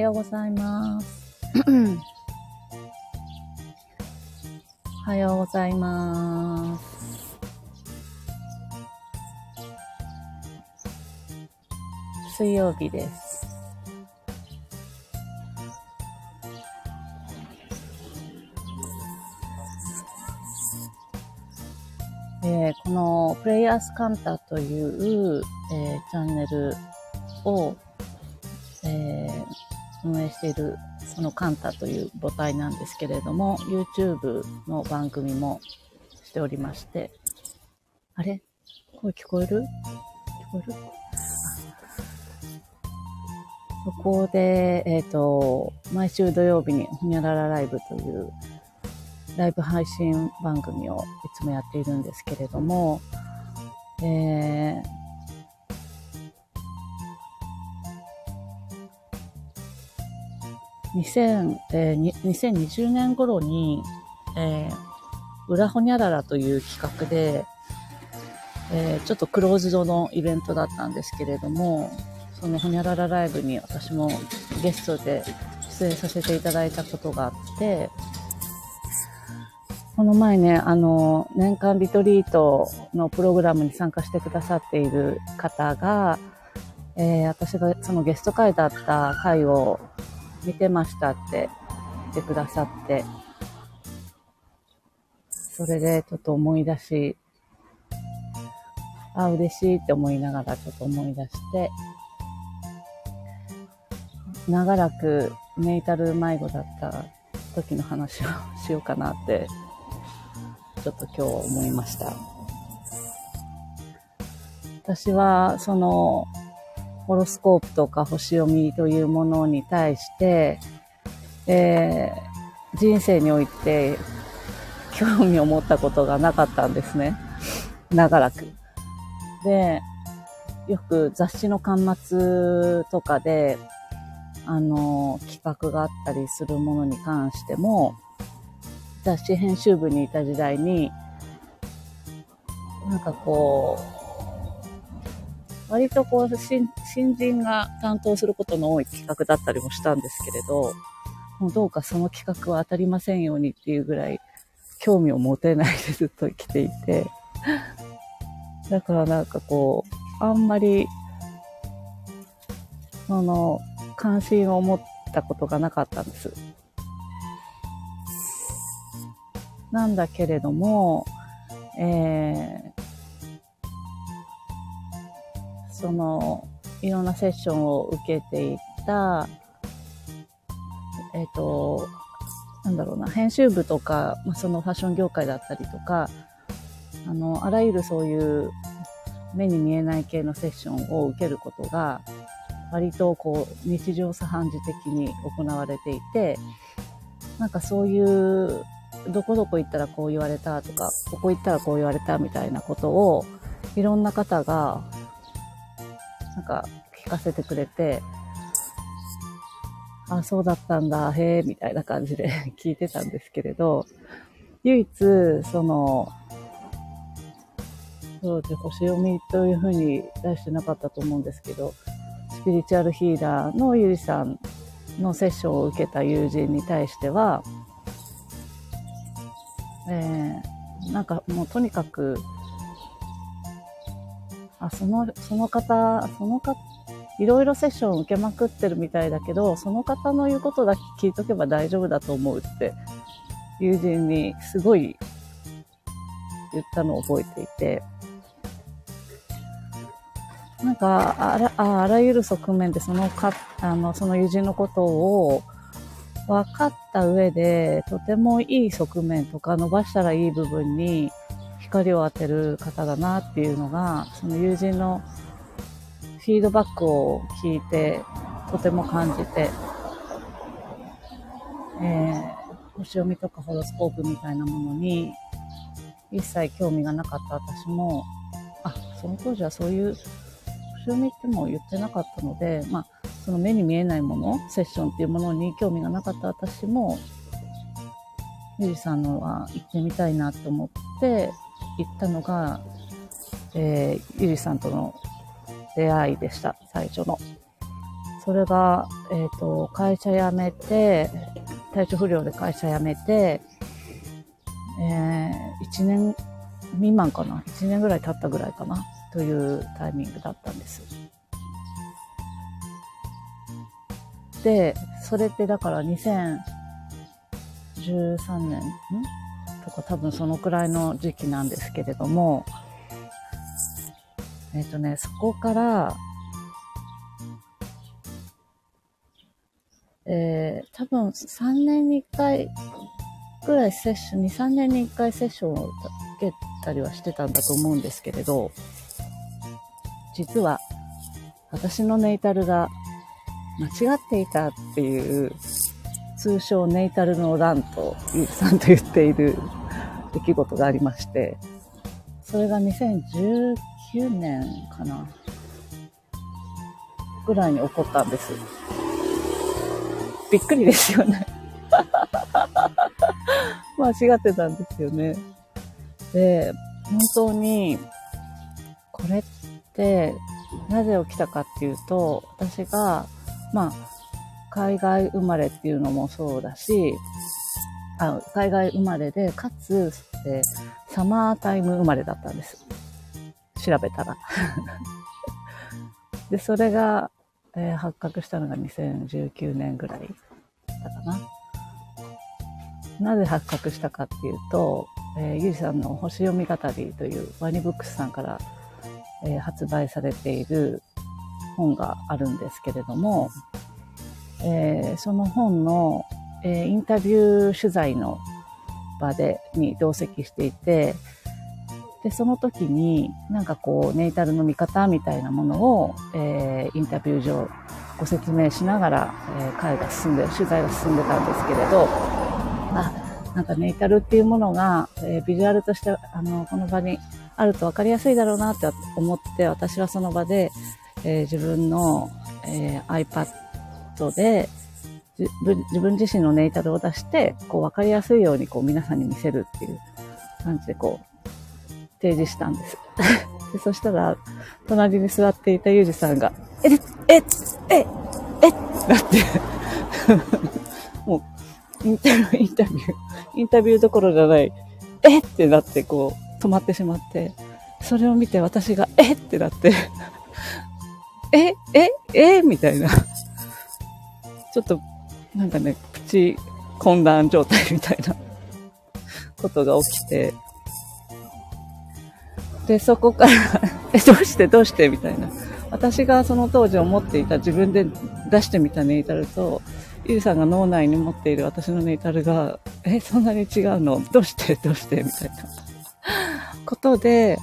はようございます。おはようございます。水曜日です。えーこのプレイヤースカンタという、えーチャンネルを、えー運営しているそのカンタという母体なんですけれども、YouTube の番組もしておりまして、あれ？声聞こえる？聞こえる？そこで、えっ、と、毎週土曜日にほにゃららライブというライブ配信番組をいつもやっているんですけれども、えー2000えー、2020年頃に、えー、裏ほにゃららという企画で、えーちょっとクローズドのイベントだったんですけれども、そのほにゃららライブに私もゲストで出演させていただいたことがあって、この前ね、あの、年間リトリートのプログラムに参加してくださっている方が、えー私がそのゲスト会だった回を見てましたって言ってくださって、それでちょっと思い出し、あ、嬉しいって思いながらちょっと思い出して、長らくメイタル迷子だった時の話をしようかなって、ちょっと今日思いました。私は、その、ホロスコープとか星読みというものに対して、えー人生において興味を持ったことがなかったんですね。長らく。で、よく雑誌の巻末とかで、あの、企画があったりするものに関しても、雑誌編集部にいた時代に、なんかこう、割とこう新、新人が担当することの多い企画だったりもしたんですけれど、もうどうかその企画は当たりませんようにっていうぐらい興味を持てないでずっと生きていて、だからなんかこう、あんまり、その、関心を持ったことがなかったんです。なんだけれども、えーその、いろんなセッションを受けていた、えっ、と、なんだろうな、編集部とか、まあ、そのファッション業界だったりとか、あの、あらゆるそういう目に見えない系のセッションを受けることが、割とこう、日常茶飯事的に行われていて、なんかそういう、どこどこ行ったらこう言われたとか、ここ行ったらこう言われたみたいなことを、いろんな方が、なんか聞かせてくれて、あ、そうだったんだ、へえ、みたいな感じで 聞いてたんですけれど、唯一、その、そうで、星読みというふうに出してなかったと思うんですけど、スピリチュアルヒーラーのゆりさんのセッションを受けた友人に対しては、えー、なんかもうとにかく、あ、その、その方、その方、いろいろセッションを受けまくってるみたいだけど、その方の言うことだけ聞いとけば大丈夫だと思うって、友人にすごい言ったのを覚えていて、なんか、あら、ああらゆる側面でそのか、あの、その友人のことを分かった上で、とてもいい側面とか伸ばしたらいい部分に光を当てる方だなっていうのが、その友人のフィードバックを聞いて、とても感じて、えー、星読みとかホロスコープみたいなものに、一切興味がなかった。私も、あ、その当時はそういう、星読みっても言ってなかったので、まあ、その目に見えないもの、セッションっていうものに興味がなかった。私も、ゆりさんのは行ってみたいなと思って行ったのが、えーゆりさんとの出会いでした、最初の。それが、えっ、ー、と、会社辞めて、体調不良で会社辞めて、えー、1年未満かな ?1 年ぐらい経ったぐらいかな？というタイミングだったんです。で、それってだから2013年？んとか多分そのくらいの時期なんですけれども、えっ、ー、とね、そこから、えー、多分3年に1回ぐらいセッション、2、3年に1回セッションを受けたりはしてたんだと思うんですけれど、実は私のネイタルが間違っていたっていう、通称ネイタルの乱と、ゆうさんと言っている出来事がありまして、それが2019年かなぐらいに起こったんです。びっくりですよね 間違ってたんですよね。で、本当に、これってなぜ起きたかっていうと、私が、まあ、海外生まれっていうのもそうだし、あ海外生まれで、かつ、えサマータイム生まれだったんです。調べたら。で、それが、えー、発覚したのが2019年ぐらいだったかな。なぜ発覚したかっていうと、えー、ゆりさんの星読み語りというワニブックスさんから、えー、発売されている本があるんですけれども、えー、その本の、えー、インタビュー取材の場で、に同席していて、で、その時に、なんかこう、ネイタルの見方みたいなものを、えー、インタビュー上ご説明しながら、えー、会が進んで、取材が進んでたんですけれど、あ、なんかネイタルっていうものが、えー、ビジュアルとして、あの、この場にあると分かりやすいだろうなって思って、私はその場で、えー、自分の、えー、iPad で自分自身のネイタルを出して、こう分かりやすいようにこう皆さんに見せるっていう感じでこう提示したんです。でそしたら、隣に座っていたユージさんが、え、え、え、え、え、だって もう、インタビュー、インタビュー、インタビューどころじゃない、えってなってこう、止まってしまって、それを見て私が、えってなってえ、え、えみたいな。ちょっと、なんかね、プチ混乱状態みたいな ことが起きて、で、そこから え、どうしてどうして？みたいな。私がその当時思っていた自分で出してみたネイタルと、ゆうさんが脳内に持っている私のネイタルが、え、そんなに違うの？どうして？どうして？みたいな。ことで、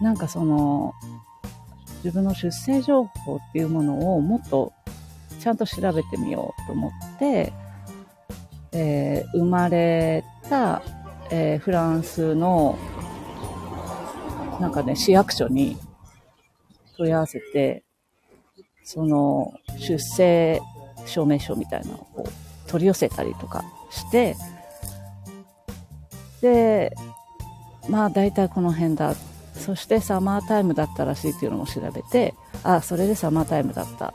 なんかその、自分の出生情報っていうものをもっとちゃんと調べてみようと思って、えー、生まれた、えー、フランスのなんかね、市役所に問い合わせて、その出生証明書みたいなのを取り寄せたりとかして、で、まあ大体この辺だそしてサマータイムだったらしいっていうのも調べて、あ、それでサマータイムだった。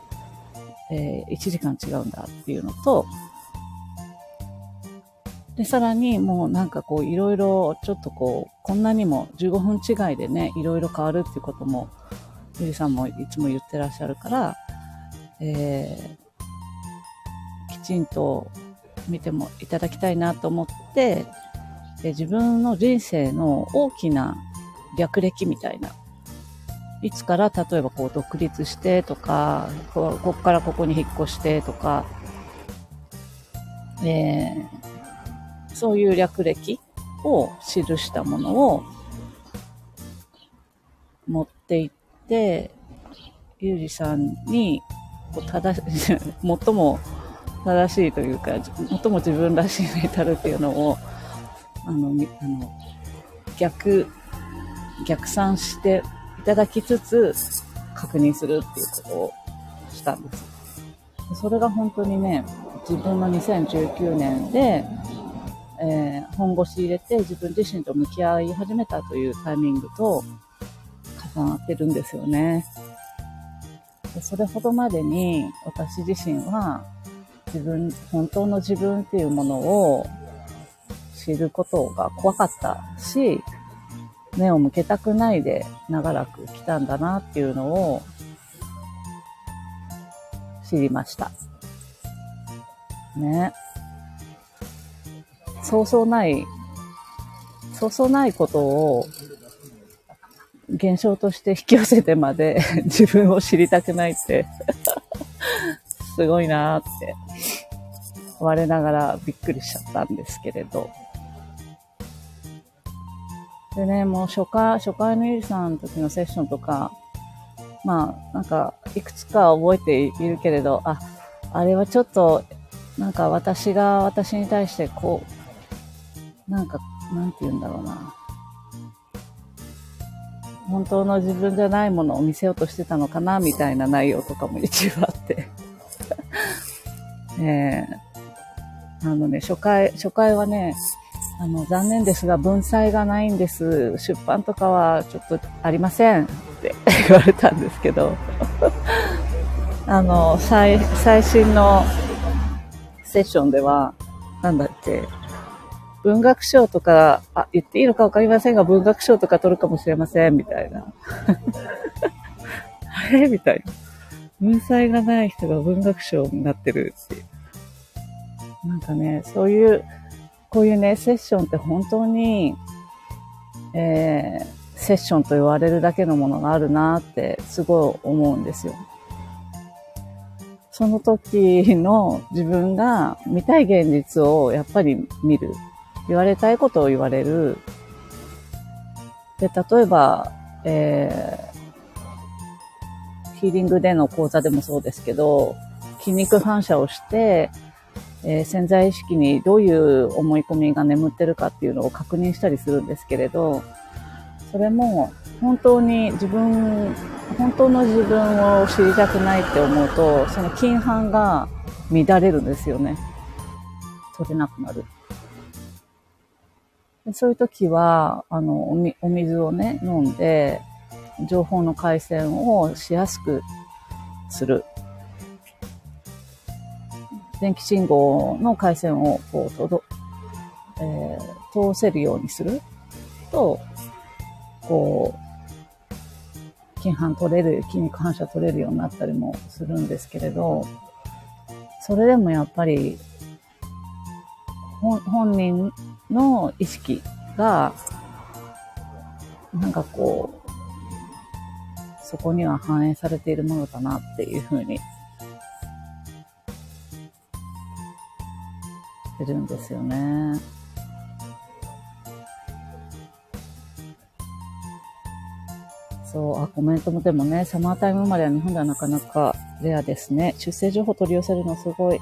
えー、1時間違うんだっていうのと、で、さらにもうなんかこういろいろちょっとこう、こんなにも15分違いでね、いろいろ変わるっていうことも、ゆりさんもいつも言ってらっしゃるから、えー、きちんと見てもいただきたいなと思って、で自分の人生の大きな略歴みたいな。いつから例えばこう独立してとか、ここからここに引っ越してとか、えー、そういう略歴を記したものを持って行って、ゆうじさんに、こう正し、最も正しいというか、最も自分らしいメタルっていうのを、あの、あの逆逆算していただきつつ確認するっていうことをしたんです。それが本当にね、自分の2019年で、えー、本腰入れて自分自身と向き合い始めたというタイミングと重なってるんですよね。でそれほどまでに私自身は自分、本当の自分っていうものを知ることが怖かったし、目を向けたくないで長らく来たんだなっていうのを知りました。ね。そうそうない、そうそうないことを現象として引き寄せてまで 自分を知りたくないって すごいなーって我ながらびっくりしちゃったんですけれど。でね、もう初回、初回のゆりさんの時のセッションとか、まあ、なんか、いくつか覚えているけれど、あ、あれはちょっと、なんか私が私に対してこう、なんか、なんて言うんだろうな。本当の自分じゃないものを見せようとしてたのかな、みたいな内容とかも一部あって え、あのね、初回、初回はね、あの、残念ですが、文才がないんです。出版とかはちょっとありませんって言われたんですけど、あの、最、最新のセッションでは、なんだっけ、文学賞とか、あ、言っていいのかわかりませんが、文学賞とか取るかもしれません、みたいな。あれ？みたいな。文才がない人が文学賞になってるって。なんかね、そういう、こういうね、セッションって本当に、えー、セッションと言われるだけのものがあるなってすごい思うんですよ。その時の自分が見たい現実をやっぱり見る。言われたいことを言われる。で、例えば、えー、ヒーリングでの講座でもそうですけど、筋肉反射をして、えー、潜在意識にどういう思い込みが眠ってるかっていうのを確認したりするんですけれど、それも本当に自分、本当の自分を知りたくないって思うと、その金反が乱れるんですよね。取れなくなる。でそういう時は、あのお、お水をね、飲んで、情報の回線をしやすくする。電気信号の回線をこうとど、えー、通せるようにすると、こう、筋反取れる、筋肉反射取れるようになったりもするんですけれど、それでもやっぱり、本人の意識が、なんかこう、そこには反映されているものだなっていうふうにてるんですよね。そう、あ、コメントもでもね、サマータイム生まれは日本ではなかなかレアですね。出生情報取り寄せるのすごい。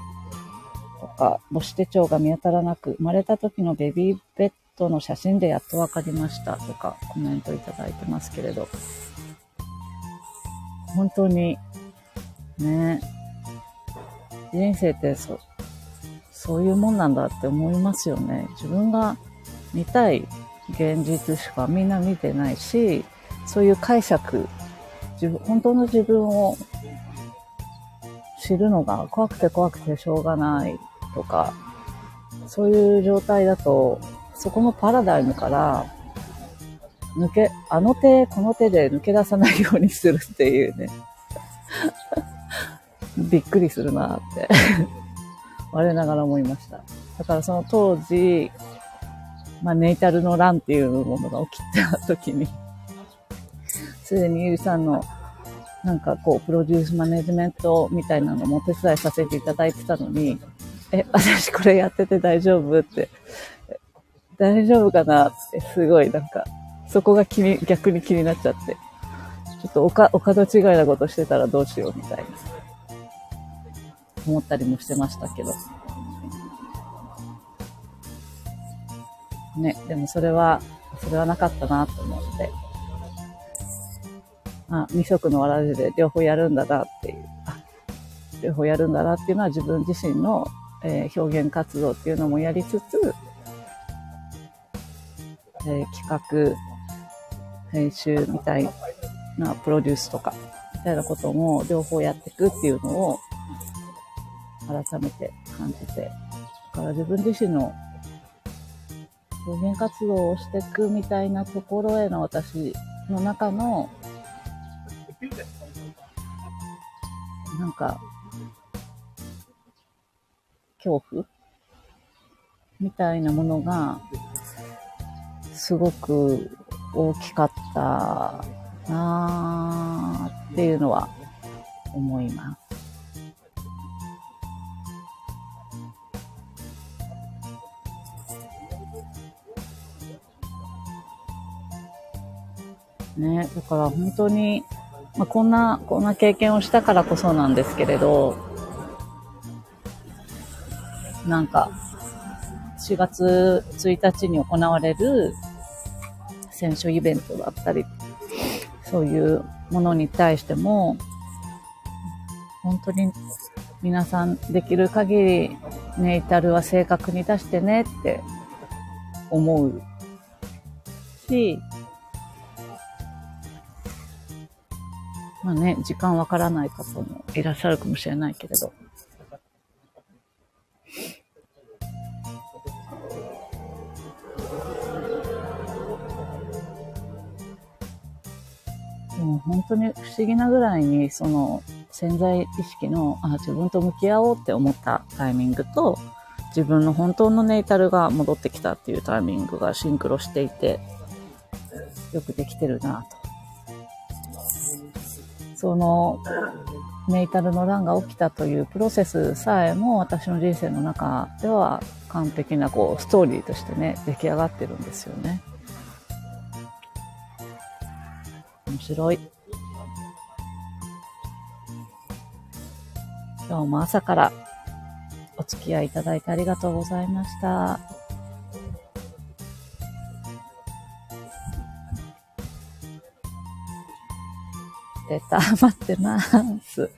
とか、母子手帳が見当たらなく、生まれた時のベビーベッドの写真でやっとわかりましたとかコメントいただいてますけれど。本当に、ね、人生ってそそういうもんなんだって思いますよね。自分が見たい現実しかみんな見てないし、そういう解釈、自分本当の自分を知るのが怖くて怖くてしょうがないとか、そういう状態だと、そこのパラダイムから抜け、あの手、この手で抜け出さないようにするっていうね。びっくりするなって我ながら思いました。だからその当時、まあ、ネイタルの乱っていうものが起きた時に、すでにゆりさんの、なんかこう、プロデュースマネジメントみたいなのもお手伝いさせていただいてたのに、え、私これやってて大丈夫って、大丈夫かなってすごいなんか、そこが気に、逆に気になっちゃって、ちょっとおか、お門違いなことしてたらどうしようみたいな。思ったりもしてましたけど。ね、でもそれは、それはなかったなと思って。あ、二色のわらじで両方やるんだなっていう。両方やるんだなっていうのは自分自身の、えー、表現活動っていうのもやりつつ、えー、企画、編集みたいなプロデュースとか、みたいなことも両方やっていくっていうのを改めて感じて、だから自分自身の表現活動をしていくみたいなところへの私の中の、なんか、恐怖みたいなものが、すごく大きかったなーっていうのは思います。ね、だから本当に、まあ、こんな、こんな経験をしたからこそなんですけれど、なんか、4月1日に行われる選手イベントだったり、そういうものに対しても、本当に皆さんできる限りネイタルは正確に出してねって思うし、まあね、時間わからない方もいらっしゃるかもしれないけれど。でも本当に不思議なぐらいに、その潜在意識の、あ、自分と向き合おうって思ったタイミングと、自分の本当のネイタルが戻ってきたっていうタイミングがシンクロしていて、よくできてるなと。そのネイタルの乱が起きたというプロセスさえも私の人生の中では完璧なこうストーリーとしてね出来上がってるんですよね。面白い。今日も朝からお付き合いいただいてありがとうございました。出た。待ってます。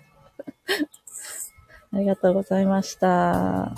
ありがとうございました。